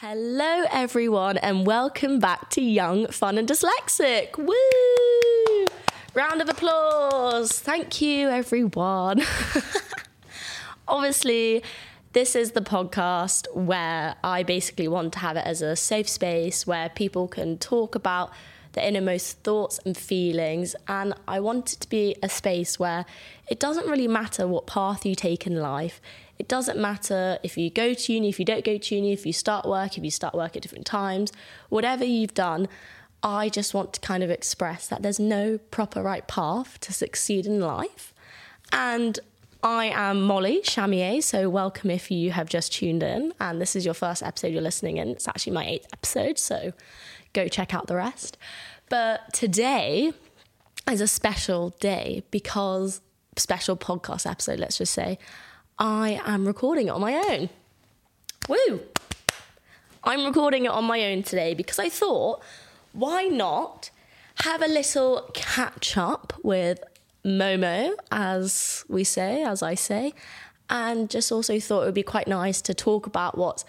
Hello, everyone, and welcome back to Young, Fun, and Dyslexic. Woo! Round of applause. Thank you, everyone. Obviously, this is the podcast where I basically want to have it as a safe space where people can talk about their innermost thoughts and feelings. And I want it to be a space where it doesn't really matter what path you take in life. It doesn't matter if you go to uni, if you don't go to uni, if you start work, if you start work at different times, whatever you've done. I just want to kind of express that there's no proper right path to succeed in life. And I am Molly Chamier, so welcome if you have just tuned in and this is your first episode you're listening in. It's actually my eighth episode, so go check out the rest. But today is a special day because special podcast episode, let's just say, I am recording it on my own. Woo! I'm recording it on my own today because I thought, why not have a little catch up with Momo, as we say, as I say, and just also thought it would be quite nice to talk about what's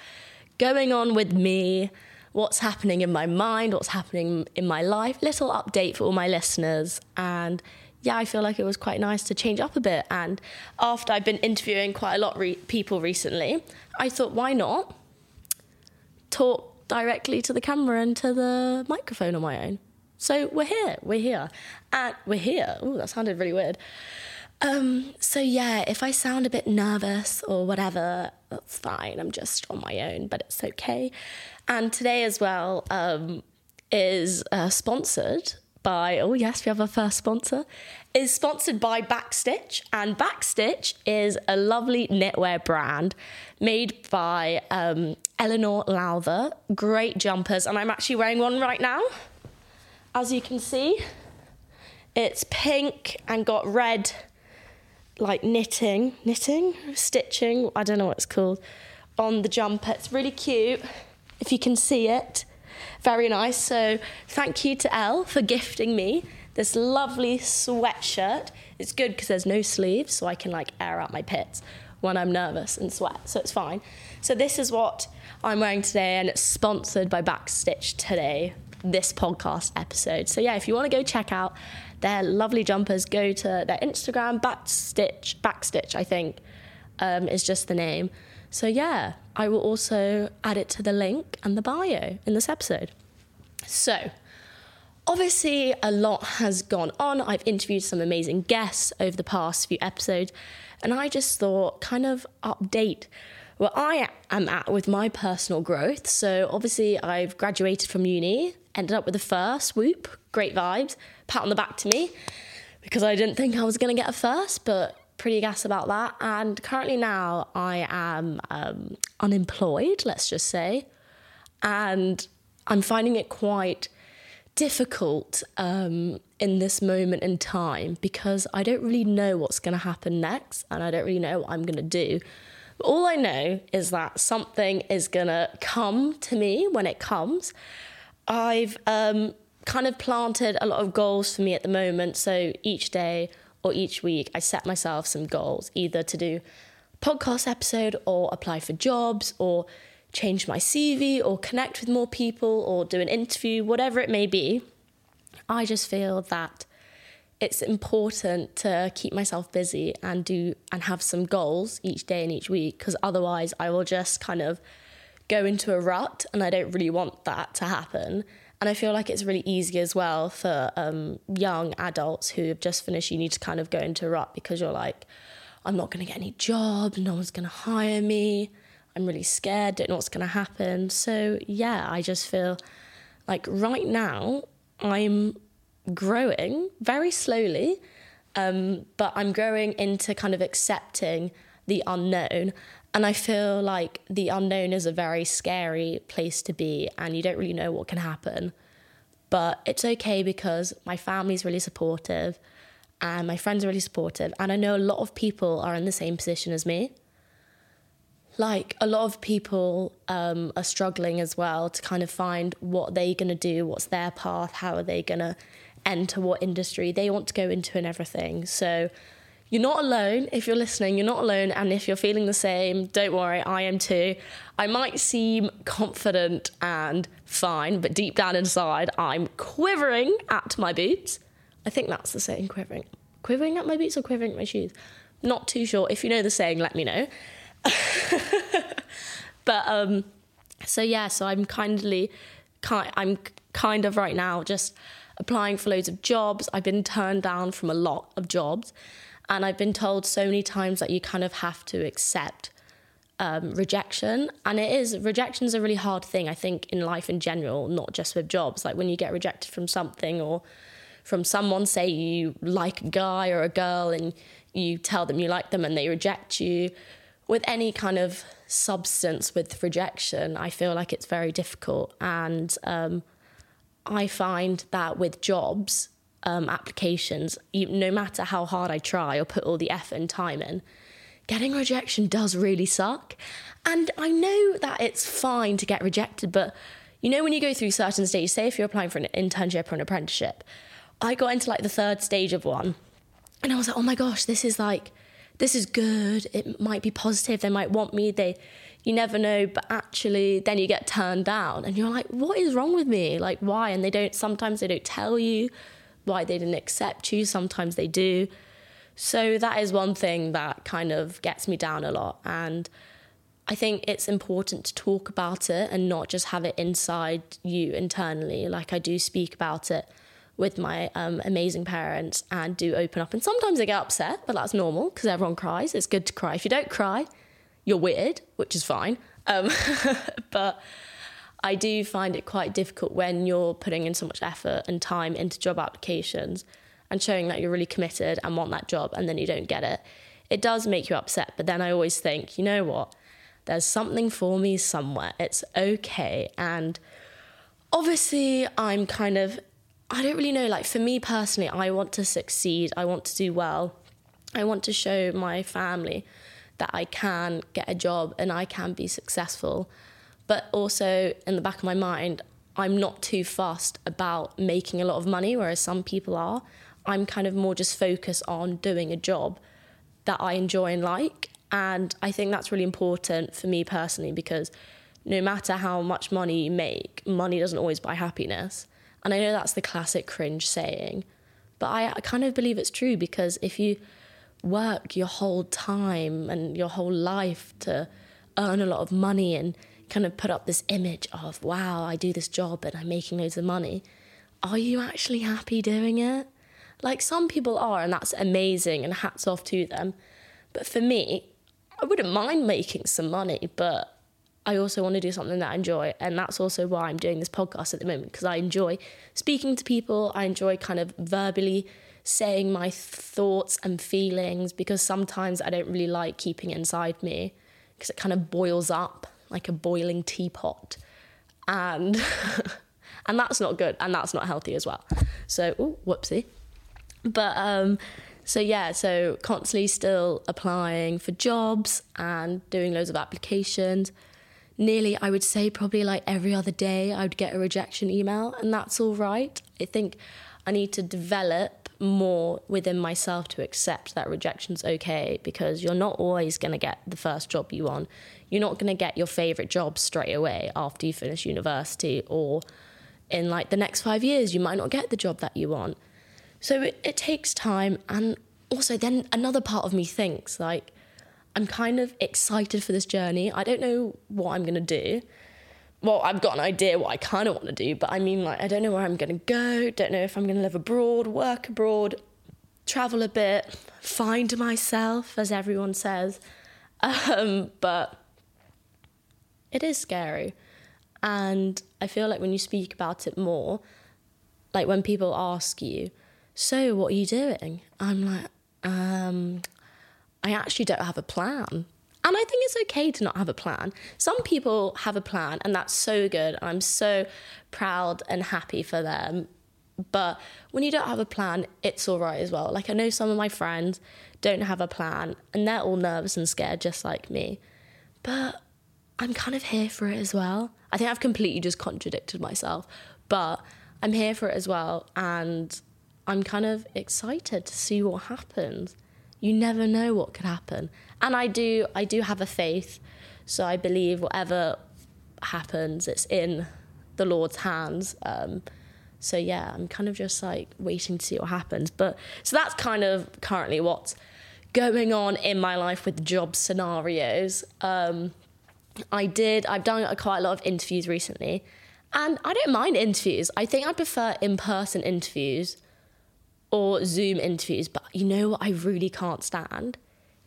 going on with me, what's happening in my mind, what's happening in my life, little update for all my listeners, and yeah, I feel like it was quite nice to change up a bit. And after I've been interviewing quite a lot of re- people recently, I thought, why not talk directly to the camera and to the microphone on my own? So we're here, we're here, and we're here. Oh, that sounded really weird. Um, so yeah, if I sound a bit nervous or whatever, that's fine. I'm just on my own, but it's okay. And today as well um, is uh, sponsored by, oh yes, we have our first sponsor, is sponsored by Backstitch. And Backstitch is a lovely knitwear brand made by um, Eleanor Lowther. Great jumpers. And I'm actually wearing one right now. As you can see, it's pink and got red, like knitting, knitting, stitching, I don't know what it's called, on the jumper. It's really cute if you can see it. Very nice. So thank you to Elle for gifting me this lovely sweatshirt. It's good because there's no sleeves, so I can like air out my pits when I'm nervous and sweat, so it's fine. So this is what I'm wearing today, and it's sponsored by Backstitch today, this podcast episode. So yeah, if you want to go check out their lovely jumpers, go to their Instagram, Backstitch, Backstitch, I think, um, is just the name. So yeah, I will also add it to the link and the bio in this episode. So, obviously, a lot has gone on. I've interviewed some amazing guests over the past few episodes, and I just thought, kind of update where I am at with my personal growth. So, obviously, I've graduated from uni, ended up with a first, whoop, great vibes, pat on the back to me, because I didn't think I was going to get a first, but pretty gas about that. And currently now I am um, unemployed, let's just say, and I'm finding it quite difficult um, in this moment in time because I don't really know what's going to happen next and I don't really know what I'm going to do. All I know is that something is to come to me when it comes. I've um, kind of planted a lot of goals for me at the moment. So each day or each week, I set myself some goals, either to do podcast episode or apply for jobs or change my CV or connect with more people or do an interview, whatever it may be. I just feel that it's important to keep myself busy and do and have some goals each day and each week because otherwise I will just kind of go into a rut and I don't really want that to happen. And I feel like it's really easy as well for um, young adults who have just finished uni to kind of go into a rut because you're like, I'm not going to get any job, no one's going to hire me, I'm really scared, don't know what's going to happen. So, yeah, I just feel like right now I'm growing very slowly, um, but I'm growing into kind of accepting the unknown. And I feel like the unknown is a very scary place to be, and you don't really know what can happen. But it's okay because my family's really supportive, and my friends are really supportive, and I know a lot of people are in the same position as me. Like a lot of people um, are struggling as well to kind of find what they're gonna do, what's their path, how are they gonna enter what industry they want to go into, and everything. So you're not alone. If you're listening, you're not alone. And if you're feeling the same, don't worry, I am too. I might seem confident and fine, but deep down inside, I'm quivering at my boots. I think that's the saying, quivering. Quivering at my boots or quivering at my shoes? Not too sure. If you know the saying, let me know. but um, so yeah, so I'm kindly, kind, I'm kind of right now just applying for loads of jobs. I've been turned down from a lot of jobs, and I've been told so many times that you kind of have to accept um, rejection. And it is, rejection is a really hard thing, I think, in life in general, not just with jobs. Like when you get rejected from something or from someone, say you like a guy or a girl and you tell them you like them and they reject you. With any kind of substance with rejection, I feel like it's very difficult. And um, I find that with jobs, um, applications, no matter how hard I try or put all the effort and time in, getting rejection does really suck. And I know that it's fine to get rejected, but you know, when you go through certain stages, say if you're applying for an internship or an apprenticeship, I got into like the third stage of one and I was like, oh my gosh, this is like, this is good. It might be positive. They might want me. They, you never know. But actually, then you get turned down and you're like, what is wrong with me? Like, why? And they don't, sometimes they don't tell you why they didn't accept you. Sometimes they do. So that is one thing that kind of gets me down a lot. And I think it's important to talk about it and not just have it inside you internally. Like I do speak about it with my um, amazing parents and do open up. And sometimes I get upset, but that's normal because everyone cries. It's good to cry. If you don't cry, you're weird, which is fine. Um, but I do find it quite difficult when you're putting in so much effort and time into job applications and showing that you're really committed and want that job and then you don't get it, it does make you upset. But then I always think, you know what? There's something for me somewhere. It's okay. And obviously, I'm kind of, I don't really know. Like, for me personally, I want to succeed, I want to do well, I want to show my family that I can get a job and I can be successful. But also, in the back of my mind, I'm not too fussed about making a lot of money, whereas some people are. I'm kind of more just focused on doing a job that I enjoy and like. And I think that's really important for me personally because no matter how much money you make, money doesn't always buy happiness. And I know that's the classic cringe saying, but I, I kind of believe it's true because if you work your whole time and your whole life to earn a lot of money and kind of put up this image of, wow, I do this job and I'm making loads of money, are you actually happy doing it? Like some people are, and that's amazing, and hats off to them. But for me, I wouldn't mind making some money, but I also want to do something that I enjoy. And that's also why I'm doing this podcast at the moment, because I enjoy speaking to people. I enjoy kind of verbally saying my thoughts and feelings, because sometimes I don't really like keeping it inside me, because it kind of boils up like a boiling teapot. And. and that's not good and that's not healthy as well. So, ooh, whoopsie. But um, so yeah, so constantly still applying for jobs and doing loads of applications. Nearly, I would say, probably like every other day, I would get a rejection email, and that's all right. I think I need to develop more within myself to accept that rejection's okay because you're not always going to get the first job you want. You're not going to get your favorite job straight away after you finish university or in like the next 5 years you might not get the job that you want. So it, it takes time. And also, then another part of me thinks, like, I'm kind of excited for this journey. I don't know what I'm going to do. Well, I've got an idea what I kind of want to do, but I mean, like, I don't know where I'm going to go. Don't know if I'm going to live abroad, work abroad, travel a bit, find myself, as everyone says. Um, but it is scary. And I feel like when you speak about it more, like when people ask you, so what are you doing? I'm like, um, I actually don't have a plan. And I think it's okay to not have a plan. Some people have a plan, and that's so good. I'm so proud and happy for them. But when you don't have a plan, it's all right as well. Like, I know some of my friends don't have a plan, and they're all nervous and scared, just like me. But I'm kind of here for it as well. I think I've completely just contradicted myself, but I'm here for it as well. And I'm kind of excited to see what happens. You never know what could happen. And I do I do have a faith. So I believe whatever happens, it's in the Lord's hands. Um, so yeah, I'm kind of just like waiting to see what happens. But so that's kind of currently what's going on in my life with job scenarios. Um, I did. I've done quite a lot of interviews recently, and I don't mind interviews. I think I prefer in-person interviews or Zoom interviews. But you know what I really can't stand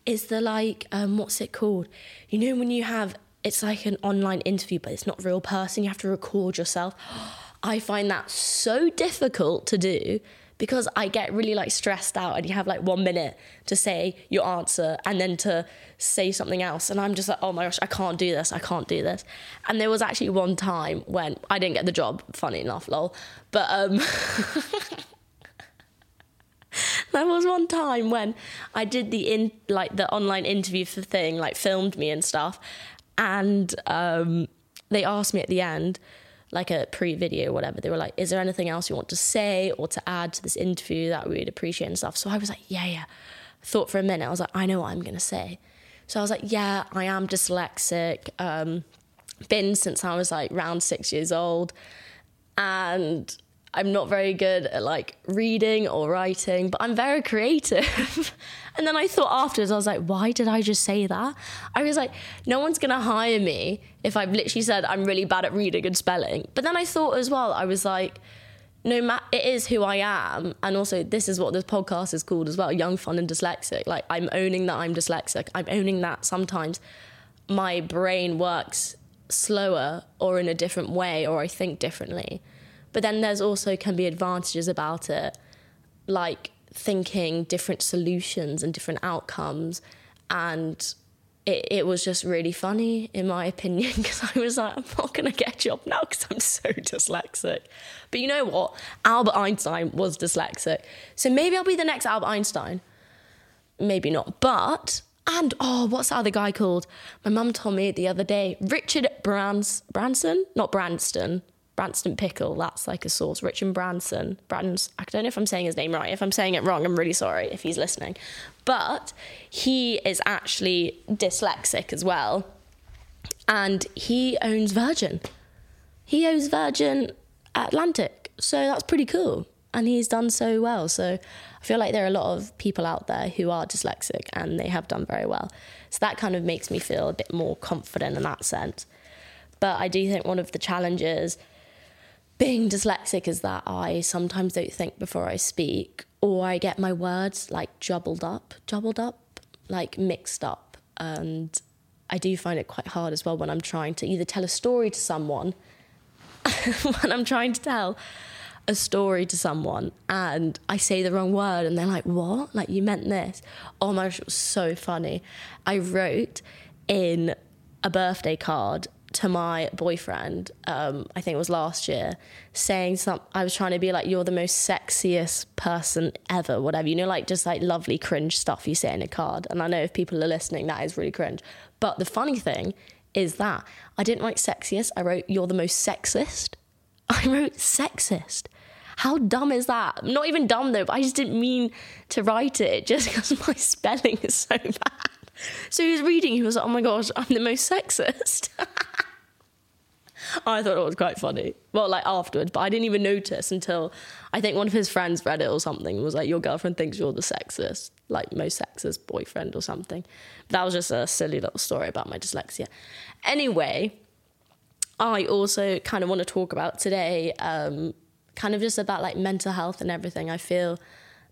is the like um, what's it called? You know when you have it's like an online interview, but it's not real person. You have to record yourself. I find that so difficult to do because I get really like stressed out and you have like one minute to say your answer and then to say something else. And I'm just like, oh my gosh, I can't do this. I can't do this. And there was actually one time when I didn't get the job, funny enough, lol. But um, there was one time when I did the in like the online interview for thing, like filmed me and stuff. And um, they asked me at the end, like a pre-video whatever they were like is there anything else you want to say or to add to this interview that we would appreciate and stuff so i was like yeah yeah thought for a minute i was like i know what i'm to say so i was like yeah i am dyslexic um, been since i was like round six years old and I'm not very good at like reading or writing, but I'm very creative. and then I thought afterwards, I was like, why did I just say that? I was like, no one's gonna hire me if I've literally said I'm really bad at reading and spelling. But then I thought as well, I was like, no matter it is who I am, and also this is what this podcast is called as well, young, fun, and dyslexic. Like I'm owning that I'm dyslexic. I'm owning that sometimes my brain works slower or in a different way, or I think differently. But then there's also can be advantages about it, like thinking different solutions and different outcomes. And it, it was just really funny, in my opinion, because I was like, I'm not going to get a job now because I'm so dyslexic. But you know what? Albert Einstein was dyslexic. So maybe I'll be the next Albert Einstein. Maybe not. But and oh, what's the other guy called? My mum told me the other day. Richard Brans Branson, not Branston. Branston Pickle, that's like a sauce. Richard Branson, Brans, I don't know if I'm saying his name right. If I'm saying it wrong, I'm really sorry if he's listening. But he is actually dyslexic as well. And he owns Virgin. He owns Virgin Atlantic. So that's pretty cool. And he's done so well. So I feel like there are a lot of people out there who are dyslexic and they have done very well. So that kind of makes me feel a bit more confident in that sense. But I do think one of the challenges being dyslexic is that I sometimes don't think before I speak, or I get my words like jumbled up, jumbled up, like mixed up. And I do find it quite hard as well when I'm trying to either tell a story to someone, when I'm trying to tell a story to someone and I say the wrong word and they're like, What? Like, you meant this? Oh my gosh, it was so funny. I wrote in a birthday card to my boyfriend, um, I think it was last year, saying some. I was trying to be like, "You're the most sexiest person ever," whatever. You know, like just like lovely cringe stuff you say in a card. And I know if people are listening, that is really cringe. But the funny thing is that I didn't write sexiest. I wrote, "You're the most sexist." I wrote sexist. How dumb is that? Not even dumb though, but I just didn't mean to write it just because my spelling is so bad. So he was reading, he was like, oh my gosh, I'm the most sexist. I thought it was quite funny. Well, like afterwards, but I didn't even notice until I think one of his friends read it or something. Was like, your girlfriend thinks you're the sexist, like most sexist boyfriend or something. That was just a silly little story about my dyslexia. Anyway, I also kind of want to talk about today, um, kind of just about like mental health and everything. I feel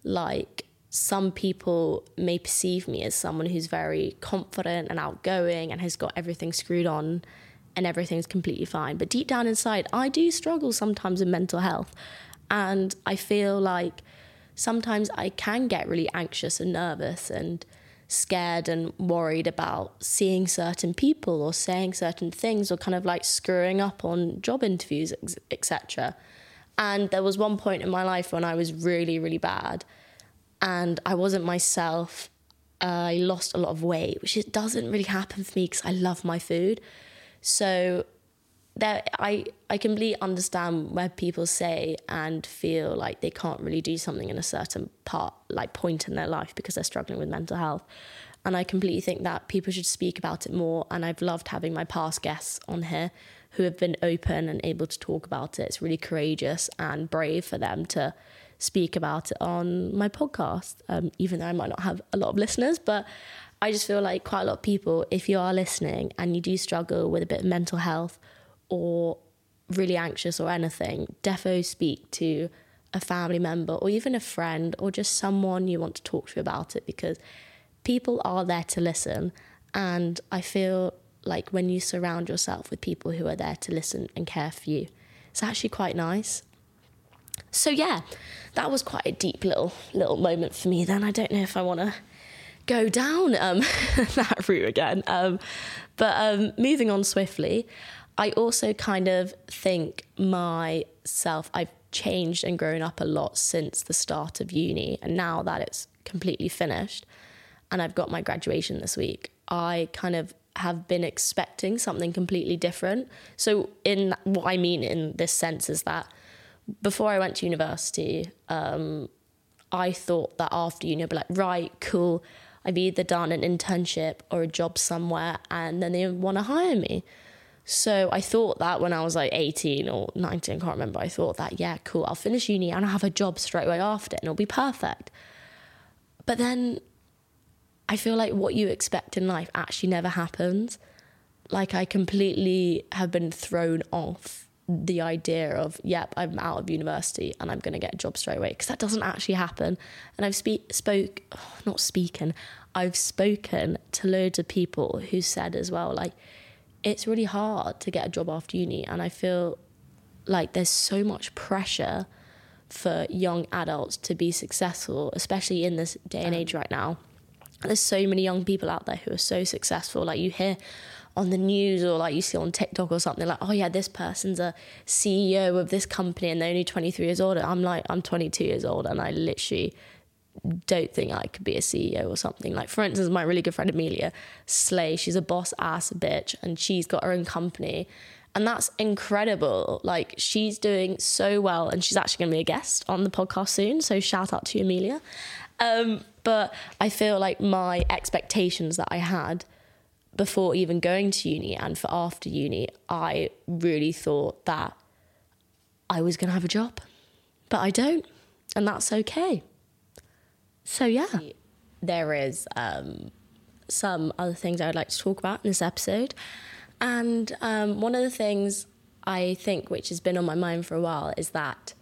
like some people may perceive me as someone who's very confident and outgoing and has got everything screwed on and everything's completely fine. But deep down inside, I do struggle sometimes with mental health. And I feel like sometimes I can get really anxious and nervous and scared and worried about seeing certain people or saying certain things or kind of like screwing up on job interviews, etc. And there was one point in my life when I was really, really bad and I wasn't myself. I lost a lot of weight, which doesn't really happen for me because I love my food. So there I I completely understand where people say and feel like they can't really do something in a certain part like point in their life because they're struggling with mental health. And I completely think that people should speak about it more and I've loved having my past guests on here who have been open and able to talk about it. It's really courageous and brave for them to speak about it on my podcast, um, even though I might not have a lot of listeners. But I just feel like quite a lot of people, if you are listening and you do struggle with a bit of mental health or really anxious or anything, defo speak to a family member or even a friend or just someone you want to talk to about it because people are there to listen. And I feel like when you surround yourself with people who are there to listen and care for you, it's actually quite nice. So yeah, that was quite a deep little little moment for me. Then I don't know if I want to go down um, that route again. Um, but um, moving on swiftly, I also kind of think myself, I've changed and grown up a lot since the start of uni. And now that it's completely finished and I've got my graduation this week, I kind of have been expecting something completely different. So, in what I mean in this sense is that before I went to university, um, I thought that after uni, I'd be like, right, cool. I've either done an internship or a job somewhere, and then they want to hire me. So I thought that when I was like 18 or 19, I can't remember, I thought that, yeah, cool, I'll finish uni and I'll have a job straight away after and it'll be perfect. But then I feel like what you expect in life actually never happens. Like I completely have been thrown off the idea of, yep, I'm out of university and I'm going to get a job straight away because that doesn't actually happen. And I've speak spoke, oh, not speaking, I've spoken to loads of people who said as well, like, it's really hard to get a job after uni. And I feel like there's so much pressure for young adults to be successful, especially in this day and age right now there's so many young people out there who are so successful. Like you hear on the news or like you see on TikTok or something like, oh yeah, this person's a CEO of this company and they're only 23 years old. I'm like, I'm 22 years old and I literally don't think I could be a CEO or something. Like, for instance, my really good friend Amelia Slay, she's a boss ass bitch and she's got her own company. And that's incredible. Like, she's doing so well. And she's actually going to be a guest on the podcast soon. So, shout out to you, Amelia. Um, but I feel like my expectations that I had before even going to uni and for after uni, I really thought that I was going to have a job, but I don't, and that's okay. So, yeah. There is um, some other things I would like to talk about in this episode. And um, one of the things I think which has been on my mind for a while is that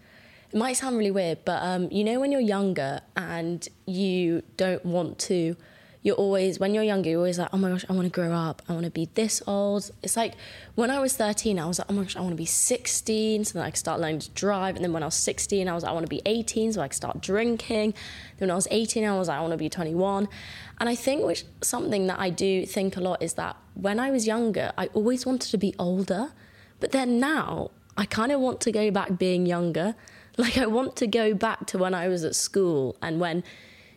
it might sound really weird, but um, you know when you're younger and you don't want to, you're always when you're younger, you're always like, oh my gosh, I want to grow up. I want to be this old. It's like when I was 13, I was like, oh my gosh, I want to be 16, so that I could start learning to drive. And then when I was 16, I was like, I want to be 18, so I could start drinking. Then when I was 18, I was like, I want to be 21. And I think which something that I do think a lot is that when I was younger, I always wanted to be older, but then now I kind of want to go back being younger. Like, I want to go back to when I was at school and when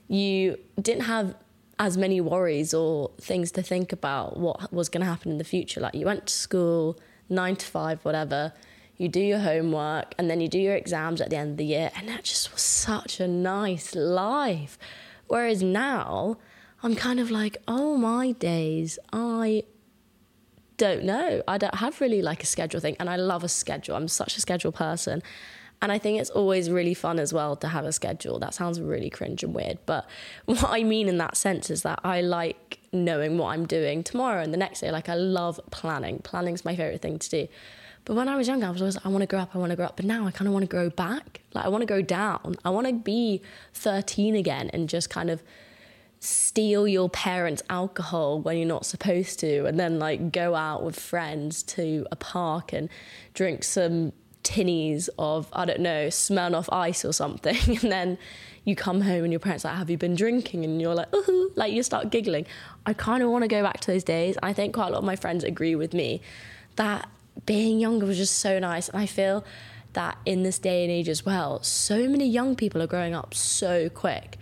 you didn't have as many worries or things to think about what was going to happen in the future. Like, you went to school, nine to five, whatever, you do your homework, and then you do your exams at the end of the year. And that just was such a nice life. Whereas now, I'm kind of like, oh my days, I don't know. I don't have really like a schedule thing, and I love a schedule. I'm such a schedule person. And I think it's always really fun as well to have a schedule. That sounds really cringe and weird. But what I mean in that sense is that I like knowing what I'm doing tomorrow and the next day. Like, I love planning. Planning's my favorite thing to do. But when I was younger, I was always like, I want to grow up, I want to grow up. But now I kind of want to grow back. Like, I want to go down. I want to be 13 again and just kind of steal your parents' alcohol when you're not supposed to, and then like go out with friends to a park and drink some tinnies of I don't know Smirnoff Ice or something, and then you come home and your parents are like, "Have you been drinking?" And you're like, "Ooh," like you start giggling. I kind of want to go back to those days. I think quite a lot of my friends agree with me that being younger was just so nice, and I feel that in this day and age as well, so many young people are growing up so quick.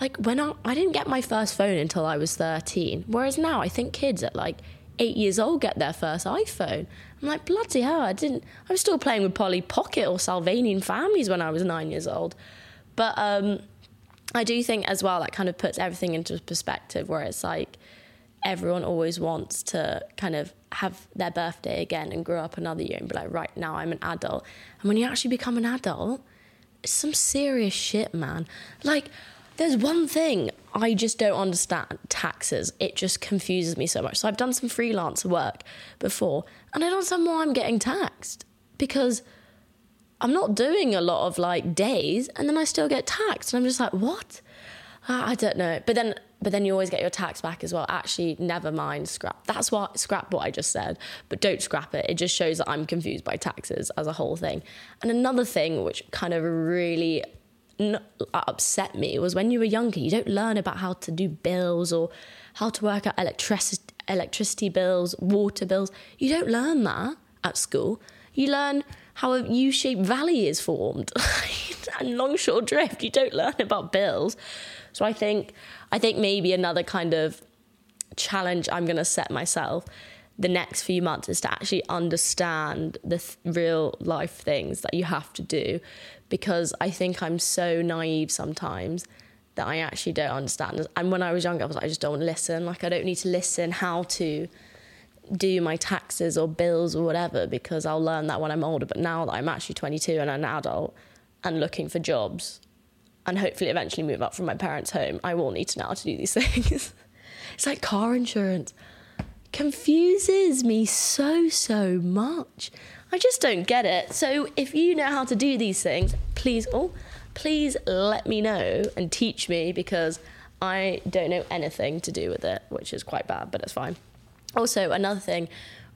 Like when I, I didn't get my first phone until I was 13, whereas now I think kids at like eight years old get their first iPhone. I'm like, bloody hell, I didn't, I was still playing with Polly Pocket or Sylvanian families when I was nine years old. But um, I do think as well that kind of puts everything into perspective where it's like everyone always wants to kind of have their birthday again and grow up another year and be like, right now I'm an adult. And when you actually become an adult, it's some serious shit, man. Like, there's one thing I just don't understand taxes. It just confuses me so much. So I've done some freelance work before, and I don't understand why I'm getting taxed because I'm not doing a lot of like days, and then I still get taxed, and I'm just like, what? I don't know. But then but then you always get your tax back as well. Actually, never mind, scrap. That's what scrap what I just said, but don't scrap it. It just shows that I'm confused by taxes as a whole thing. And another thing which kind of really upset me was when you were younger, you don't learn about how to do bills or how to work out electricity electricity bills, water bills. You don't learn that at school. You learn how a U-shaped valley is formed and longshore drift. You don't learn about bills. So I think I think maybe another kind of challenge I'm going to set myself the next few months is to actually understand the th- real life things that you have to do because I think I'm so naive sometimes that I actually don't understand. And when I was younger, I was like, I just don't listen. Like, I don't need to listen how to do my taxes or bills or whatever because I'll learn that when I'm older. But now that I'm actually 22 and an adult and looking for jobs, and hopefully eventually move up from my parents' home, I will need to know how to do these things. it's like car insurance. Confuses me so, so much. I just don't get it. So if you know how to do these things, please, oh, please let me know and teach me because I don't know anything to do with it, which is quite bad, but it's fine. Also, another thing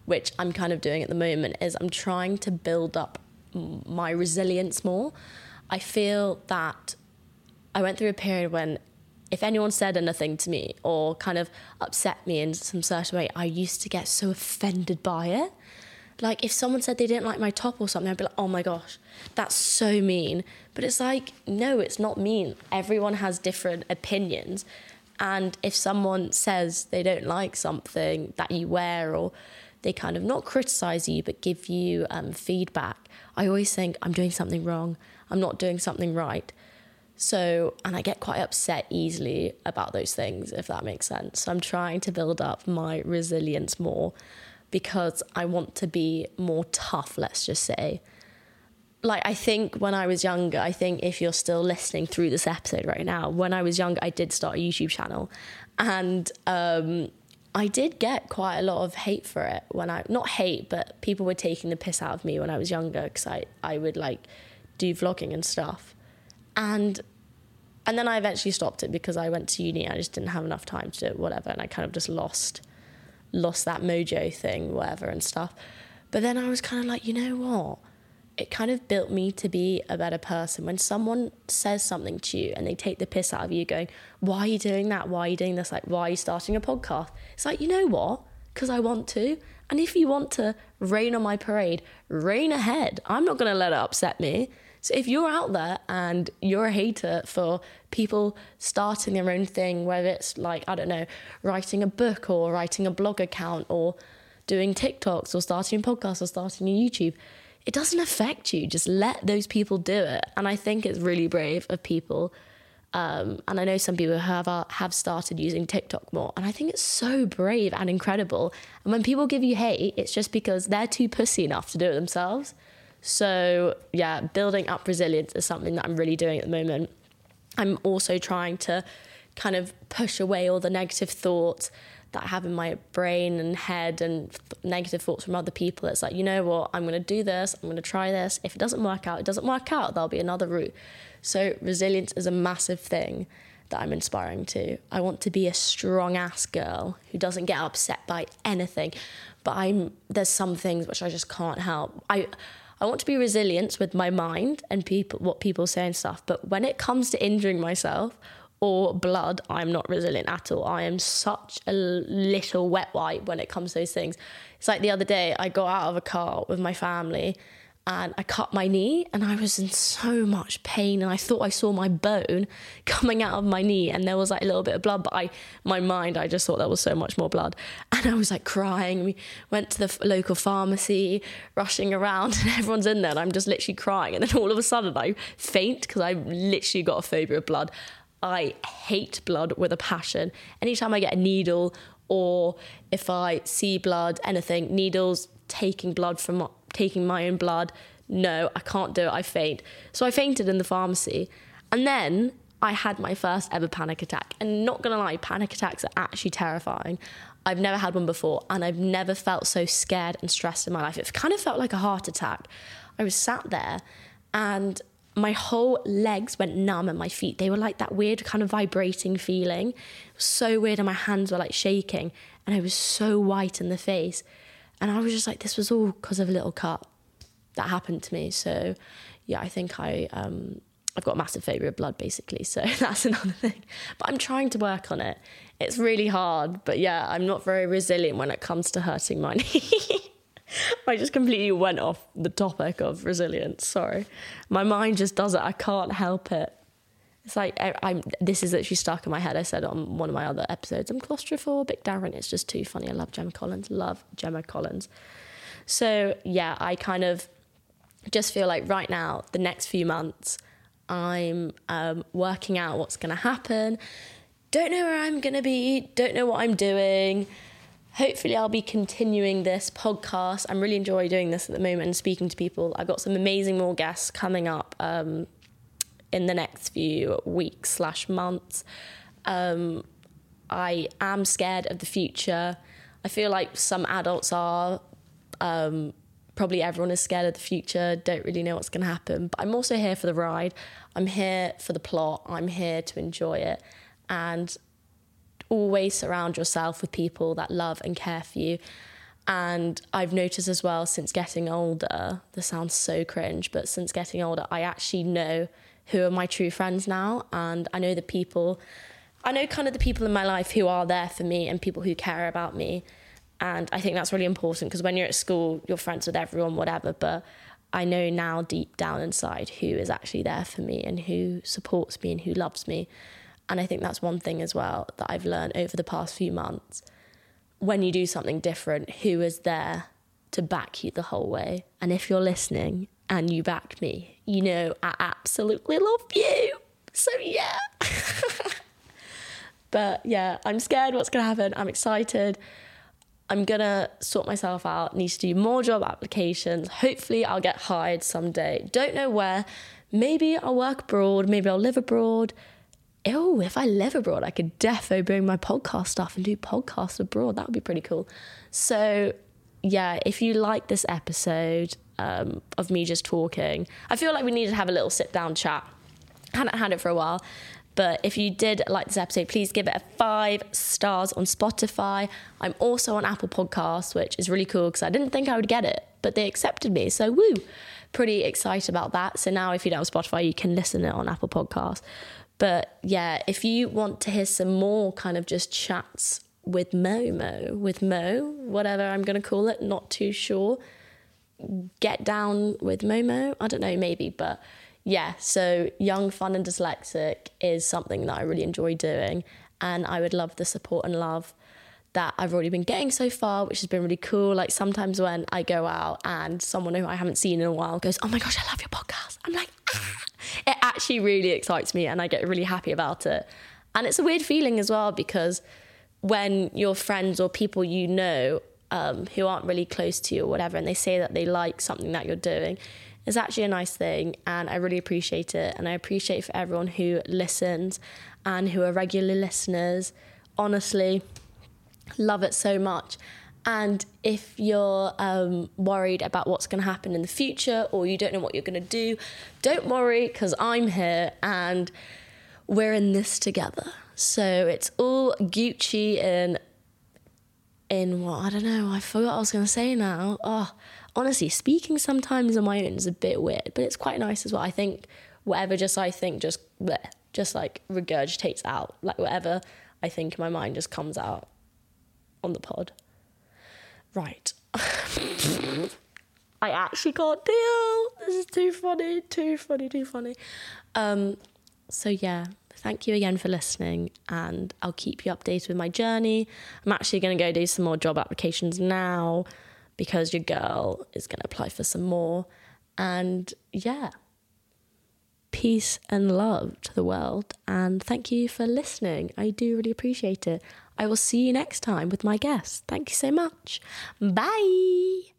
which I'm kind of doing at the moment is I'm trying to build up my resilience more. I feel that I went through a period when if anyone said anything to me or kind of upset me in some certain way, I used to get so offended by it. Like if someone said they didn't like my top or something, I'd be like, oh my gosh, that's so mean. But it's like, no, it's not mean. Everyone has different opinions. And if someone says they don't like something that you wear or they kind of not criticize you but give you um, feedback, I always think I'm doing something wrong. I'm not doing something right. So, and I get quite upset easily about those things, if that makes sense. So, I'm trying to build up my resilience more because I want to be more tough, let's just say. Like, I think when I was younger, I think if you're still listening through this episode right now, when I was younger, I did start a YouTube channel and um, I did get quite a lot of hate for it when I, not hate, but people were taking the piss out of me when I was younger because I, I would like do vlogging and stuff. And and then I eventually stopped it because I went to uni. I just didn't have enough time to do whatever, and I kind of just lost lost that mojo thing, whatever, and stuff. But then I was kind of like, you know what? It kind of built me to be a better person. When someone says something to you and they take the piss out of you, going, "Why are you doing that? Why are you doing this? Like, why are you starting a podcast?" It's like, you know what? Because I want to. And if you want to rain on my parade, rain ahead. I'm not going to let it upset me. So if you're out there and you're a hater for people starting their own thing, whether it's like, I don't know, writing a book or writing a blog account or doing TikToks or starting a podcast or starting a YouTube, it doesn't affect you. Just let those people do it. And I think it's really brave of people. Um, and I know some people have uh, have started using TikTok more, and I think it's so brave and incredible. And when people give you hate, it's just because they're too pussy enough to do it themselves. So, yeah, building up resilience is something that I'm really doing at the moment. I'm also trying to kind of push away all the negative thoughts that I have in my brain and head and th- negative thoughts from other people. It's like, you know what, I'm going to do this, I'm going to try this. If it doesn't work out, it doesn't work out. There'll be another route. So, resilience is a massive thing that I'm inspiring to. I want to be a strong ass girl who doesn't get upset by anything. But I'm there's some things which I just can't help. I I want to be resilient with my mind and people what people say and stuff. But when it comes to injuring myself or blood, I'm not resilient at all. I am such a little wet wipe when it comes to those things. It's like the other day I got out of a car with my family and I cut my knee and I was in so much pain and I thought I saw my bone coming out of my knee and there was like a little bit of blood but I my mind I just thought there was so much more blood. And I was like crying. We went to the local pharmacy rushing around and everyone's in there and I'm just literally crying. And then all of a sudden I faint because I literally got a phobia of blood. I hate blood with a passion. Anytime I get a needle or if I see blood anything needles taking blood from taking my own blood. No, I can't do it. I faint. So I fainted in the pharmacy. And then I had my first ever panic attack. And not gonna lie, panic attacks are actually terrifying. I've never had one before, and I've never felt so scared and stressed in my life. It kind of felt like a heart attack. I was sat there, and my whole legs went numb and my feet they were like that weird kind of vibrating feeling so weird and my hands were like shaking and i was so white in the face and I was just like, this was all because of a little cut that happened to me. So, yeah, I think I um, I've got a massive phobia of blood, basically. So that's another thing. But I'm trying to work on it. It's really hard, but yeah, I'm not very resilient when it comes to hurting my knee. I just completely went off the topic of resilience. Sorry, my mind just does it. I can't help it. It's like I, am This is actually stuck in my head. I said on one of my other episodes, I'm claustrophobic, Darren. It's just too funny. I love Gemma Collins. Love Gemma Collins. So yeah, I kind of just feel like right now, the next few months, I'm um, working out what's going to happen. Don't know where I'm going to be. Don't know what I'm doing. Hopefully, I'll be continuing this podcast. I'm really enjoying doing this at the moment and speaking to people. I've got some amazing more guests coming up. Um, in the next few weeks slash months. Um, I am scared of the future. I feel like some adults are. Um, probably everyone is scared of the future, don't really know what's going to happen. But I'm also here for the ride. I'm here for the plot. I'm here to enjoy it. And always surround yourself with people that love and care for you. And I've noticed as well since getting older, this sounds so cringe, but since getting older, I actually know who are my true friends now. And I know the people, I know kind of the people in my life who are there for me and people who care about me. And I think that's really important because when you're at school, you're friends with everyone, whatever. But I know now deep down inside who is actually there for me and who supports me and who loves me. And I think that's one thing as well that I've learned over the past few months. When you do something different, who is there to back you the whole way? And if you're listening and you backed me, you know I absolutely love you. So yeah. but yeah, I'm scared what's going to happen. I'm excited. I'm going to sort myself out, need to do more job applications. Hopefully, I'll get hired someday. Don't know where. Maybe I'll work abroad, maybe I'll live abroad. Oh, if I live abroad, I could defo bring my podcast stuff and do podcasts abroad. That would be pretty cool. So, yeah, if you like this episode, um, of me just talking. I feel like we need to have a little sit down chat. I hadn't had it for a while. But if you did like this episode, please give it a five stars on Spotify. I'm also on Apple Podcasts, which is really cool because I didn't think I would get it, but they accepted me. So, woo, pretty excited about that. So, now if you don't have Spotify, you can listen it on Apple Podcasts. But yeah, if you want to hear some more kind of just chats with Momo, with Mo, whatever I'm going to call it, not too sure get down with Momo. I don't know, maybe, but yeah. So young, fun, and dyslexic is something that I really enjoy doing, and I would love the support and love that I've already been getting so far, which has been really cool. Like sometimes when I go out and someone who I haven't seen in a while goes, "Oh my gosh, I love your podcast," I'm like, ah. it actually really excites me, and I get really happy about it. And it's a weird feeling as well because when your friends or people you know um, who aren't really close to you or whatever, and they say that they like something that you're doing, is actually a nice thing. And I really appreciate it. And I appreciate for everyone who listens and who are regular listeners. Honestly, love it so much. And if you're um, worried about what's going to happen in the future or you don't know what you're going to do, don't worry because I'm here and we're in this together. So it's all Gucci and in what I don't know. I forgot what I was going to say now. Oh, honestly, speaking sometimes on my own is a bit weird, but it's quite nice as well. I think whatever just I think just bleh, just like regurgitates out, like whatever I think in my mind just comes out on the pod. Right. I actually can't deal. This is too funny, too funny, too funny. Um, so yeah, thank you again for listening, and I'll keep you updated with my journey. I'm actually going to go do some more job applications now because your girl is going to apply for some more. And yeah, peace and love to the world. And thank you for listening. I do really appreciate it. I will see you next time with my guest. Thank you so much. Bye.